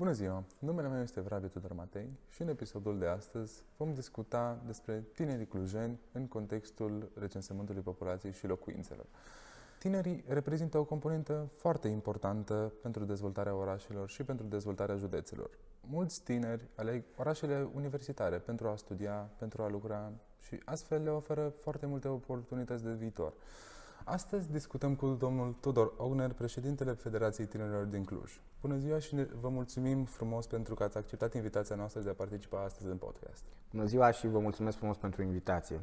Bună ziua! Numele meu este Vrabe Tudor Matei și în episodul de astăzi vom discuta despre tinerii clujeni în contextul recensământului populației și locuințelor. Tinerii reprezintă o componentă foarte importantă pentru dezvoltarea orașelor și pentru dezvoltarea județelor. Mulți tineri aleg orașele universitare pentru a studia, pentru a lucra și astfel le oferă foarte multe oportunități de viitor. Astăzi discutăm cu domnul Tudor Ogner, președintele Federației Tinerilor din Cluj. Bună ziua și vă mulțumim frumos pentru că ați acceptat invitația noastră de a participa astăzi în podcast. Bună ziua și vă mulțumesc frumos pentru invitație.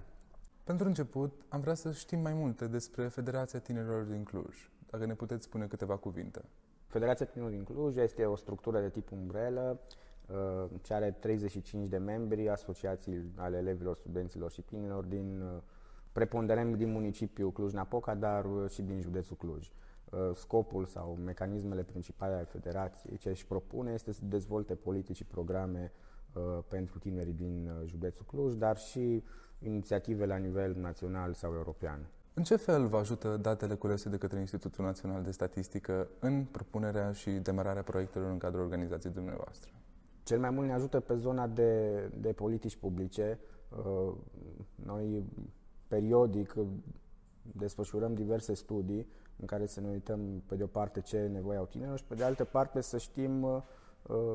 Pentru început, am vrea să știm mai multe despre Federația Tinerilor din Cluj. Dacă ne puteți spune câteva cuvinte. Federația Tinerilor din Cluj este o structură de tip umbrelă uh, ce are 35 de membri, asociații ale elevilor, studenților și tinerilor din uh, preponderent din municipiul Cluj-Napoca, dar uh, și din județul Cluj. Scopul sau mecanismele principale ale federației ce își propune este să dezvolte politici și programe pentru tinerii din județul Cluj, dar și inițiative la nivel național sau european. În ce fel vă ajută datele culese de către Institutul Național de Statistică în propunerea și demararea proiectelor în cadrul organizației dumneavoastră? Cel mai mult ne ajută pe zona de, de politici publice. Uh, noi periodic desfășurăm diverse studii în care să ne uităm pe de o parte ce nevoie au tinerilor și pe de altă parte să știm uh,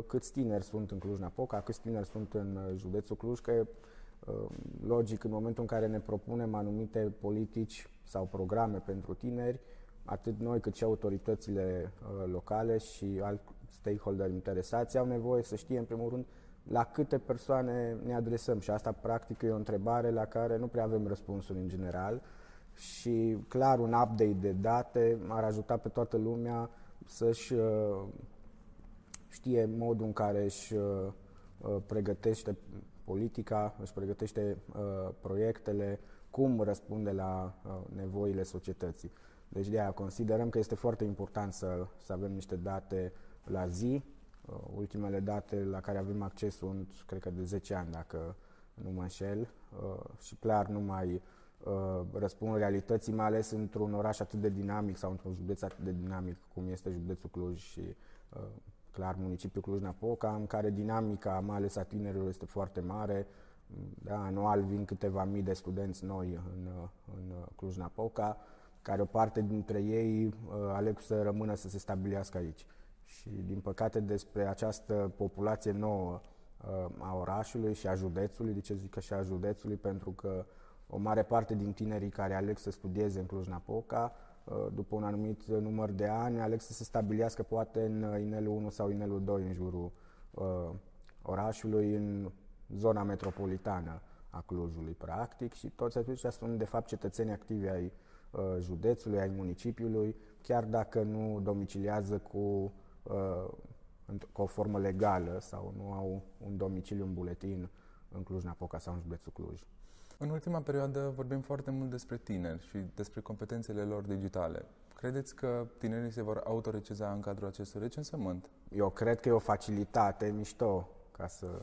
câți tineri sunt în Cluj-Napoca, câți tineri sunt în județul Cluj, că Ehm, logic, în momentul în care ne propunem anumite politici sau programe pentru tineri, atât noi cât și autoritățile uh, locale și alți stakeholder interesați au nevoie să știe, în primul rând, la câte persoane ne adresăm și asta practic e o întrebare la care nu prea avem răspunsuri în general și clar un update de date ar ajuta pe toată lumea să-și uh, știe modul în care își uh, pregătește politica, își pregătește uh, proiectele, cum răspunde la uh, nevoile societății. Deci de aia considerăm că este foarte important să, să avem niște date la zi. Uh, ultimele date la care avem acces sunt, cred că de 10 ani, dacă nu mă înșel, uh, și clar nu mai uh, răspund realității, mai ales într-un oraș atât de dinamic sau într-un județ atât de dinamic cum este județul Cluj și uh, clar municipiul Cluj-Napoca, în care dinamica, mai ales a tinerilor, este foarte mare. Da, anual vin câteva mii de studenți noi în, în Cluj-Napoca, care o parte dintre ei uh, aleg să rămână să se stabilească aici. Și, din păcate, despre această populație nouă uh, a orașului și a județului, de ce zic că și a județului, pentru că o mare parte din tinerii care aleg să studieze în Cluj-Napoca Uh, după un anumit număr de ani, aleg să se stabilească poate în uh, inelul 1 sau inelul 2 în jurul uh, orașului, în zona metropolitană a Clujului, practic, și toți aceștia sunt, de fapt, cetățeni activi ai uh, județului, ai municipiului, chiar dacă nu domiciliază cu, uh, cu o formă legală sau nu au un domiciliu, un buletin în Cluj-Napoca sau în județul Cluj. În ultima perioadă vorbim foarte mult despre tineri și despre competențele lor digitale. Credeți că tinerii se vor autoreceza în cadrul acestui recensământ? Eu cred că e o facilitate mișto, ca să,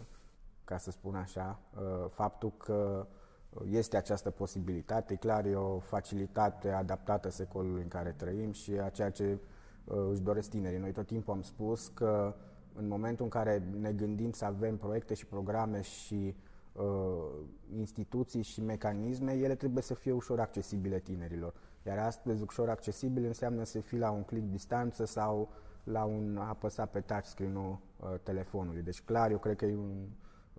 ca să spun așa. Uh, faptul că este această posibilitate, clar, e o facilitate adaptată secolului în care trăim și a ceea ce uh, își doresc tinerii. Noi tot timpul am spus că în momentul în care ne gândim să avem proiecte și programe și uh, instituții și mecanisme, ele trebuie să fie ușor accesibile tinerilor. Iar astăzi ușor accesibil înseamnă să fii la un click distanță sau la un apăsat pe touchscreen-ul uh, telefonului. Deci clar, eu cred că e un,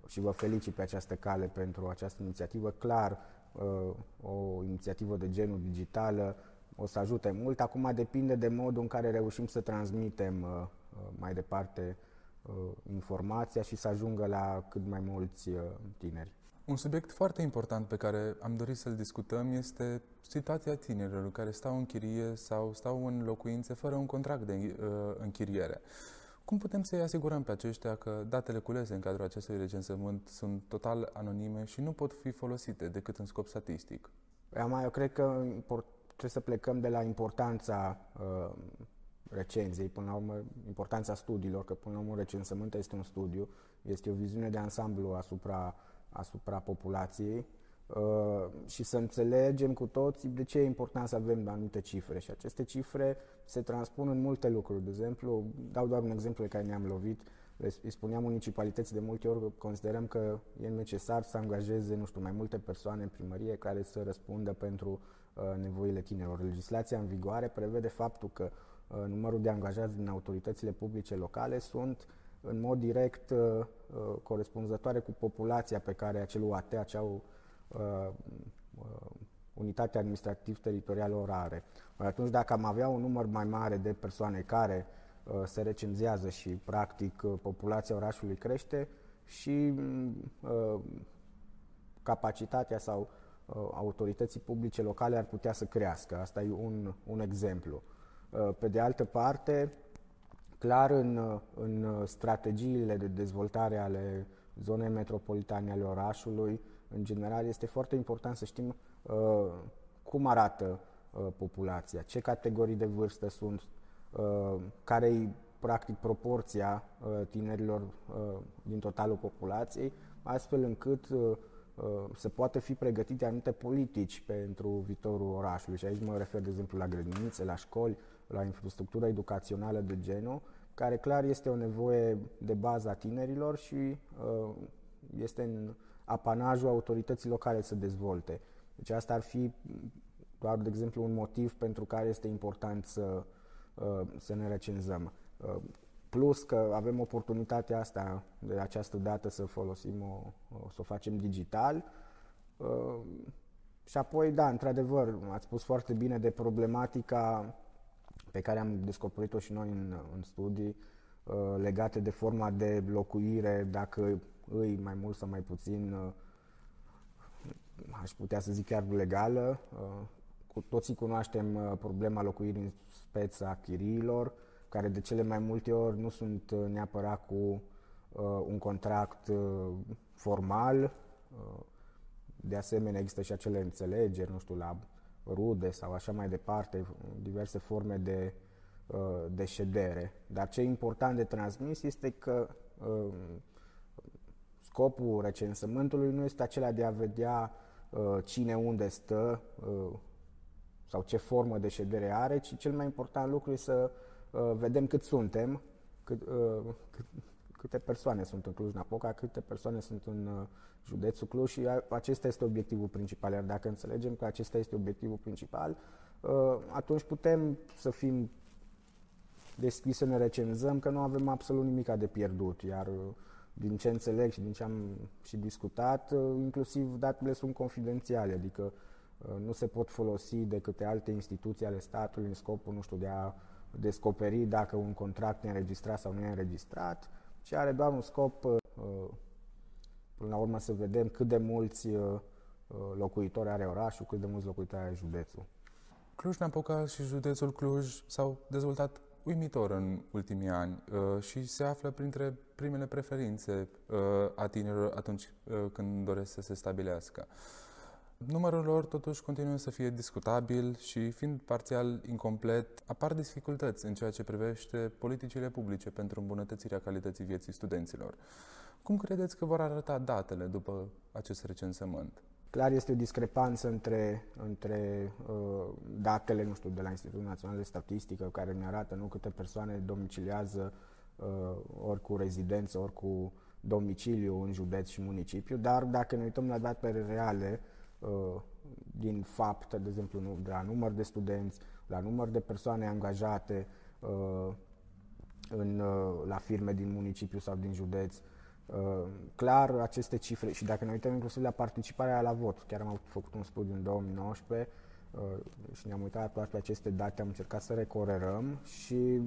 și vă felicit pe această cale pentru această inițiativă. Clar, uh, o inițiativă de genul digitală o să ajute mult. Acum depinde de modul în care reușim să transmitem uh, uh mai departe Uh, informația și să ajungă la cât mai mulți uh, tineri. Un subiect foarte important pe care am dorit să-l discutăm este situația tinerilor care stau în chirie sau stau în locuințe fără un contract de uh, închiriere. Cum putem să-i asigurăm pe aceștia că datele culese în cadrul acestui recensământ sunt total anonime și nu pot fi folosite decât în scop statistic? Eu cred că trebuie să plecăm de la importanța uh, recenziei, până la urmă importanța studiilor, că până la urmă recensământul este un studiu, este o viziune de ansamblu asupra, asupra populației uh, și să înțelegem cu toți de ce e important să avem anumite cifre și aceste cifre se transpun în multe lucruri. De exemplu, dau doar un exemplu de care ne-am lovit îi spunea municipalității de multe ori, considerăm că e necesar să angajeze, nu știu, mai multe persoane în primărie care să răspundă pentru uh, nevoile tinerilor. Legislația în vigoare prevede faptul că uh, numărul de angajați din autoritățile publice locale sunt în mod direct uh, uh, corespunzătoare cu populația pe care acel UAT, acea uh, uh, unitate administrativ-teritorială o are. Atunci, dacă am avea un număr mai mare de persoane care uh, se recenzează și, practic, uh, populația orașului crește și uh, capacitatea sau uh, autorității publice locale ar putea să crească. Asta e un, un exemplu. Uh, pe de altă parte, clar în, în strategiile de dezvoltare ale zonei metropolitane ale orașului, în general, este foarte important să știm uh, cum arată uh, populația, ce categorii de vârstă sunt, uh, care e practic proporția uh, tinerilor uh, din totalul populației, astfel încât uh, uh, să poată fi pregătite anumite politici pentru viitorul orașului. Și aici mă refer, de exemplu, la grădinițe, la școli, la infrastructură educațională de genul, care clar este o nevoie de bază a tinerilor și uh, este în apanajul autorității locale să dezvolte. Deci asta ar fi doar, de exemplu, un motiv pentru care este important să, uh, să ne recenzăm. Uh, plus că avem oportunitatea asta de această dată să folosim o, să o facem digital. Uh, și apoi, da, într-adevăr, ați spus foarte bine de problematica pe care am descoperit-o și noi în, în studii legate de forma de locuire, dacă îi mai mult sau mai puțin, uh, aș putea să zic chiar legală. Uh, cu toții cunoaștem uh, problema locuirii în speța chiriilor, care de cele mai multe ori nu sunt neapărat cu un contract formal. De asemenea, există și acele înțelegeri, nu știu, la rude sau așa mai departe, diverse forme de, de ședere. Dar ce e important de transmis este că Scopul recensământului nu este acela de a vedea uh, cine unde stă uh, sau ce formă de ședere are, ci cel mai important lucru este să uh, vedem cât suntem, cât, uh, cât, câte persoane sunt în Cluj-Napoca, câte persoane sunt în uh, județul Cluj și acesta este obiectivul principal. Iar dacă înțelegem că acesta este obiectivul principal, uh, atunci putem să fim deschiși să ne recenzăm, că nu avem absolut nimic de pierdut. Iar uh, din ce înțeleg și din ce am și discutat, uh, inclusiv datele sunt confidențiale, adică uh, nu se pot folosi de câte alte instituții ale statului în scopul, nu știu, de a descoperi dacă un contract e înregistrat sau nu e înregistrat, ci are doar un scop, uh, până la urmă, să vedem cât de mulți locuitori are orașul, cât de mulți locuitori are județul. Cluj-Napoca și județul Cluj s-au dezvoltat uimitor în ultimii ani uh, și se află printre primele preferințe uh, a tinerilor atunci uh, când doresc să se stabilească. Numărul lor totuși continuă să fie discutabil și fiind parțial incomplet, apar dificultăți în ceea ce privește politicile publice pentru îmbunătățirea calității vieții studenților. Cum credeți că vor arăta datele după acest recensământ? Clar este o discrepanță între, între uh, datele, nu știu, de la Institutul Național de Statistică, care ne arată nu câte persoane domiciliază uh, ori cu rezidență, ori cu domiciliu în județ și municipiu, dar dacă ne uităm la datele reale, uh, din fapt, de exemplu, de la număr de studenți, la număr de persoane angajate uh, în, uh, la firme din municipiu sau din județ, Uh, clar, aceste cifre, și dacă ne uităm inclusiv la participarea la vot, chiar am făcut un studiu în 2019 uh, și ne-am uitat la toate aceste date, am încercat să recorerăm și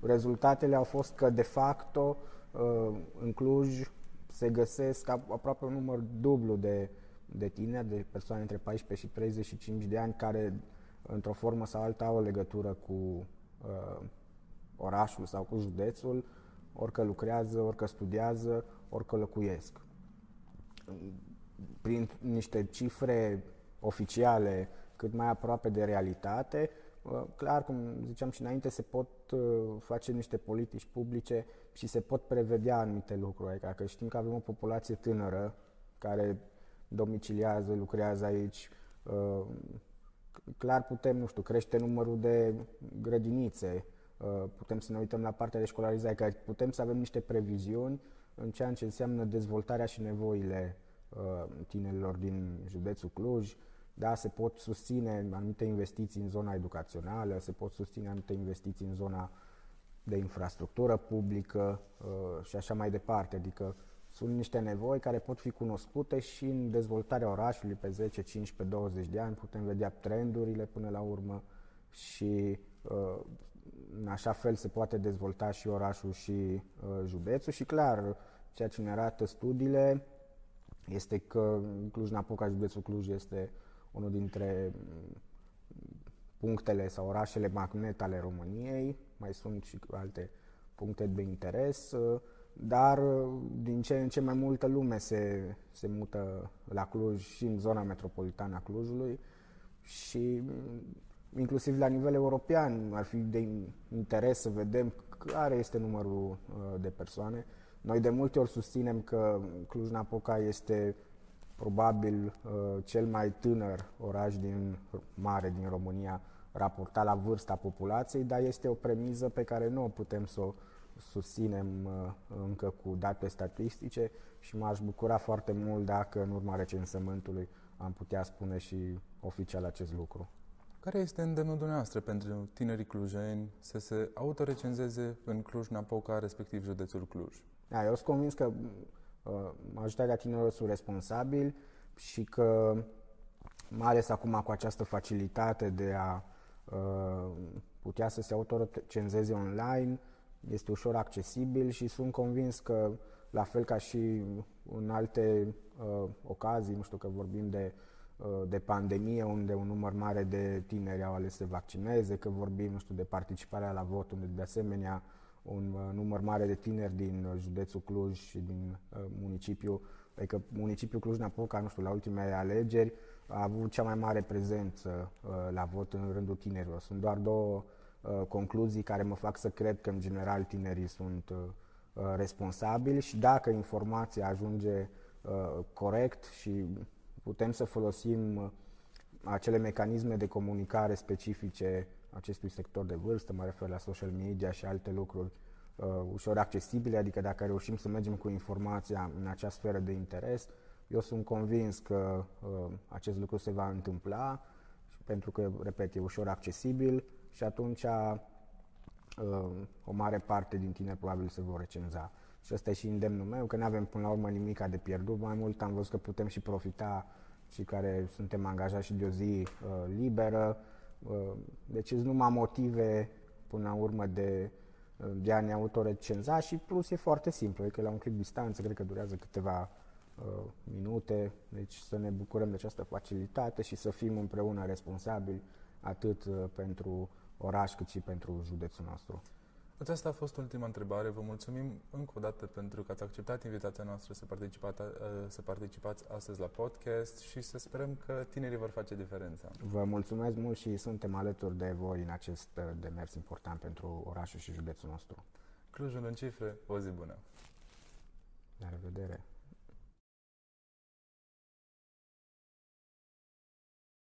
rezultatele au fost că, de facto, uh, în Cluj se găsesc aproape un număr dublu de, de tineri, de persoane între 14 și 35 de ani, care, într-o formă sau alta, au o legătură cu uh, orașul sau cu județul, orică lucrează, orică studiază, orică locuiesc. Prin niște cifre oficiale cât mai aproape de realitate, uh, clar, cum ziceam și înainte, se pot uh, face niște politici publice și se pot prevedea anumite lucruri. Adică că știm că avem o populație tânără care domiciliază, lucrează aici, uh, clar putem, nu știu, crește numărul de grădinițe, putem să ne uităm la partea de școlarizare, că putem să avem niște previziuni în ceea ce înseamnă dezvoltarea și nevoile tinerilor din județul Cluj, da, se pot susține anumite investiții în zona educațională, se pot susține anumite investiții în zona de infrastructură publică uh, și așa mai departe. Adică sunt niște nevoi care pot fi cunoscute și în dezvoltarea orașului pe 10, 15, 20 de ani. Putem vedea trendurile până la urmă și uh, în așa fel se poate dezvolta și orașul și uh, județul. Și clar, ceea ce ne arată studiile este că Cluj-Napoca, județul Cluj este unul dintre punctele sau orașele magnet ale României, mai sunt și alte puncte de interes, dar din ce în ce mai multă lume se, se mută la Cluj și în zona metropolitană a Clujului și inclusiv la nivel european ar fi de interes să vedem care este numărul uh, de persoane. Noi de multe ori susținem că Cluj-Napoca este probabil uh, cel mai tânăr oraș din mare din România raportat la vârsta populației, dar este o premiză pe care nu o putem să o susținem uh, încă cu date statistice și m-aș bucura foarte mult dacă în urma recensământului am putea spune și oficial acest lucru. Care este îndemnul dumneavoastră pentru tinerii clujeni să se autorecenzeze în Cluj-Napoca, respectiv județul Cluj? Da, eu sunt convins că uh, majoritatea tinerilor sunt responsabili și că, mai ales acum cu această facilitate de a uh, putea să se autorecenzeze online, este ușor accesibil și sunt convins că, la fel ca și în alte uh, ocazii, nu știu că vorbim de, uh, de pandemie, unde un număr mare de tineri au ales să vaccineze, că vorbim, nu știu, de participarea la vot, unde de asemenea un uh, număr mare de tineri din uh, județul Cluj și din uh, municipiu, adică municipiul Cluj-Napoca, nu știu, la ultimele alegeri, a avut cea mai mare prezență uh, la vot în rândul tinerilor. Sunt doar două uh, concluzii care mă fac să cred că, în general, tinerii sunt uh, uh responsabili și dacă informația ajunge uh, corect și putem să folosim uh, acele mecanisme de comunicare specifice acestui sector de vârstă, mă refer la social media și alte lucruri uh, ușor accesibile, adică dacă reușim să mergem cu informația în acea sferă de interes, eu sunt convins că uh, acest lucru se va întâmpla pentru că, repet, e ușor accesibil și atunci uh, o mare parte din tineri probabil se vor recenza. Și ăsta e și îndemnul meu, că nu avem până la urmă nimic de pierdut, mai mult am văzut că putem și profita și care suntem angajați și de o zi uh, liberă, Uh, deci nu numai motive până la urmă de, uh, de a ne autorecenza și plus e foarte simplu, adică la un clip distanță, cred că durează câteva uh, minute, deci să ne bucurăm de această facilitate și să fim împreună responsabili atât uh, pentru oraș cât și pentru județul nostru. Aceasta a fost ultima întrebare. Vă mulțumim încă o dată pentru că ați acceptat invitația noastră să, participați, să participați astăzi la podcast și să sperăm că tinerii vor face diferența. Vă mulțumesc mult și suntem alături de voi în acest uh, demers important pentru orașul și județul nostru. Clujul în cifre, o zi bună! La revedere!